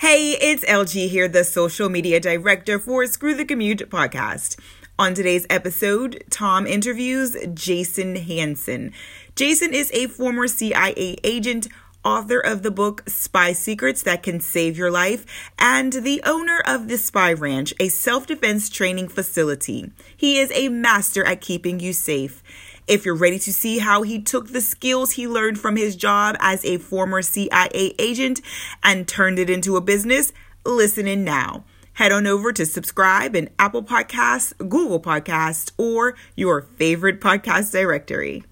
Hey, it's LG here, the social media director for Screw the Commute podcast. On today's episode, Tom interviews Jason Hanson. Jason is a former CIA agent, author of the book Spy Secrets That Can Save Your Life, and the owner of the Spy Ranch, a self defense training facility. He is a master at keeping you safe. If you're ready to see how he took the skills he learned from his job as a former CIA agent and turned it into a business, listen in now. Head on over to subscribe in Apple Podcasts, Google Podcasts, or your favorite podcast directory.